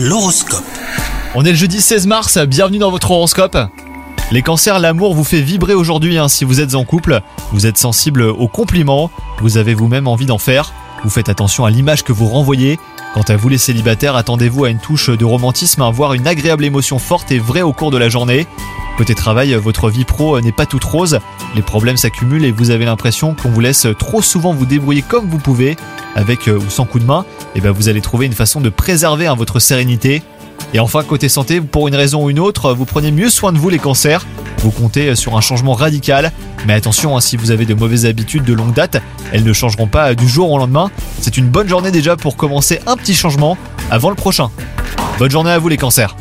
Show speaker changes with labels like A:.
A: L'horoscope.
B: On est le jeudi 16 mars, bienvenue dans votre horoscope. Les cancers, l'amour vous fait vibrer aujourd'hui hein, si vous êtes en couple, vous êtes sensible aux compliments, vous avez vous-même envie d'en faire, vous faites attention à l'image que vous renvoyez. Quant à vous les célibataires, attendez-vous à une touche de romantisme, à voire une agréable émotion forte et vraie au cours de la journée. Côté travail, votre vie pro n'est pas toute rose, les problèmes s'accumulent et vous avez l'impression qu'on vous laisse trop souvent vous débrouiller comme vous pouvez, avec euh, ou sans coup de main, et ben vous allez trouver une façon de préserver hein, votre sérénité. Et enfin, côté santé, pour une raison ou une autre, vous prenez mieux soin de vous les cancers. Vous comptez sur un changement radical. Mais attention, hein, si vous avez de mauvaises habitudes de longue date, elles ne changeront pas du jour au lendemain. C'est une bonne journée déjà pour commencer un petit changement avant le prochain. Bonne journée à vous les cancers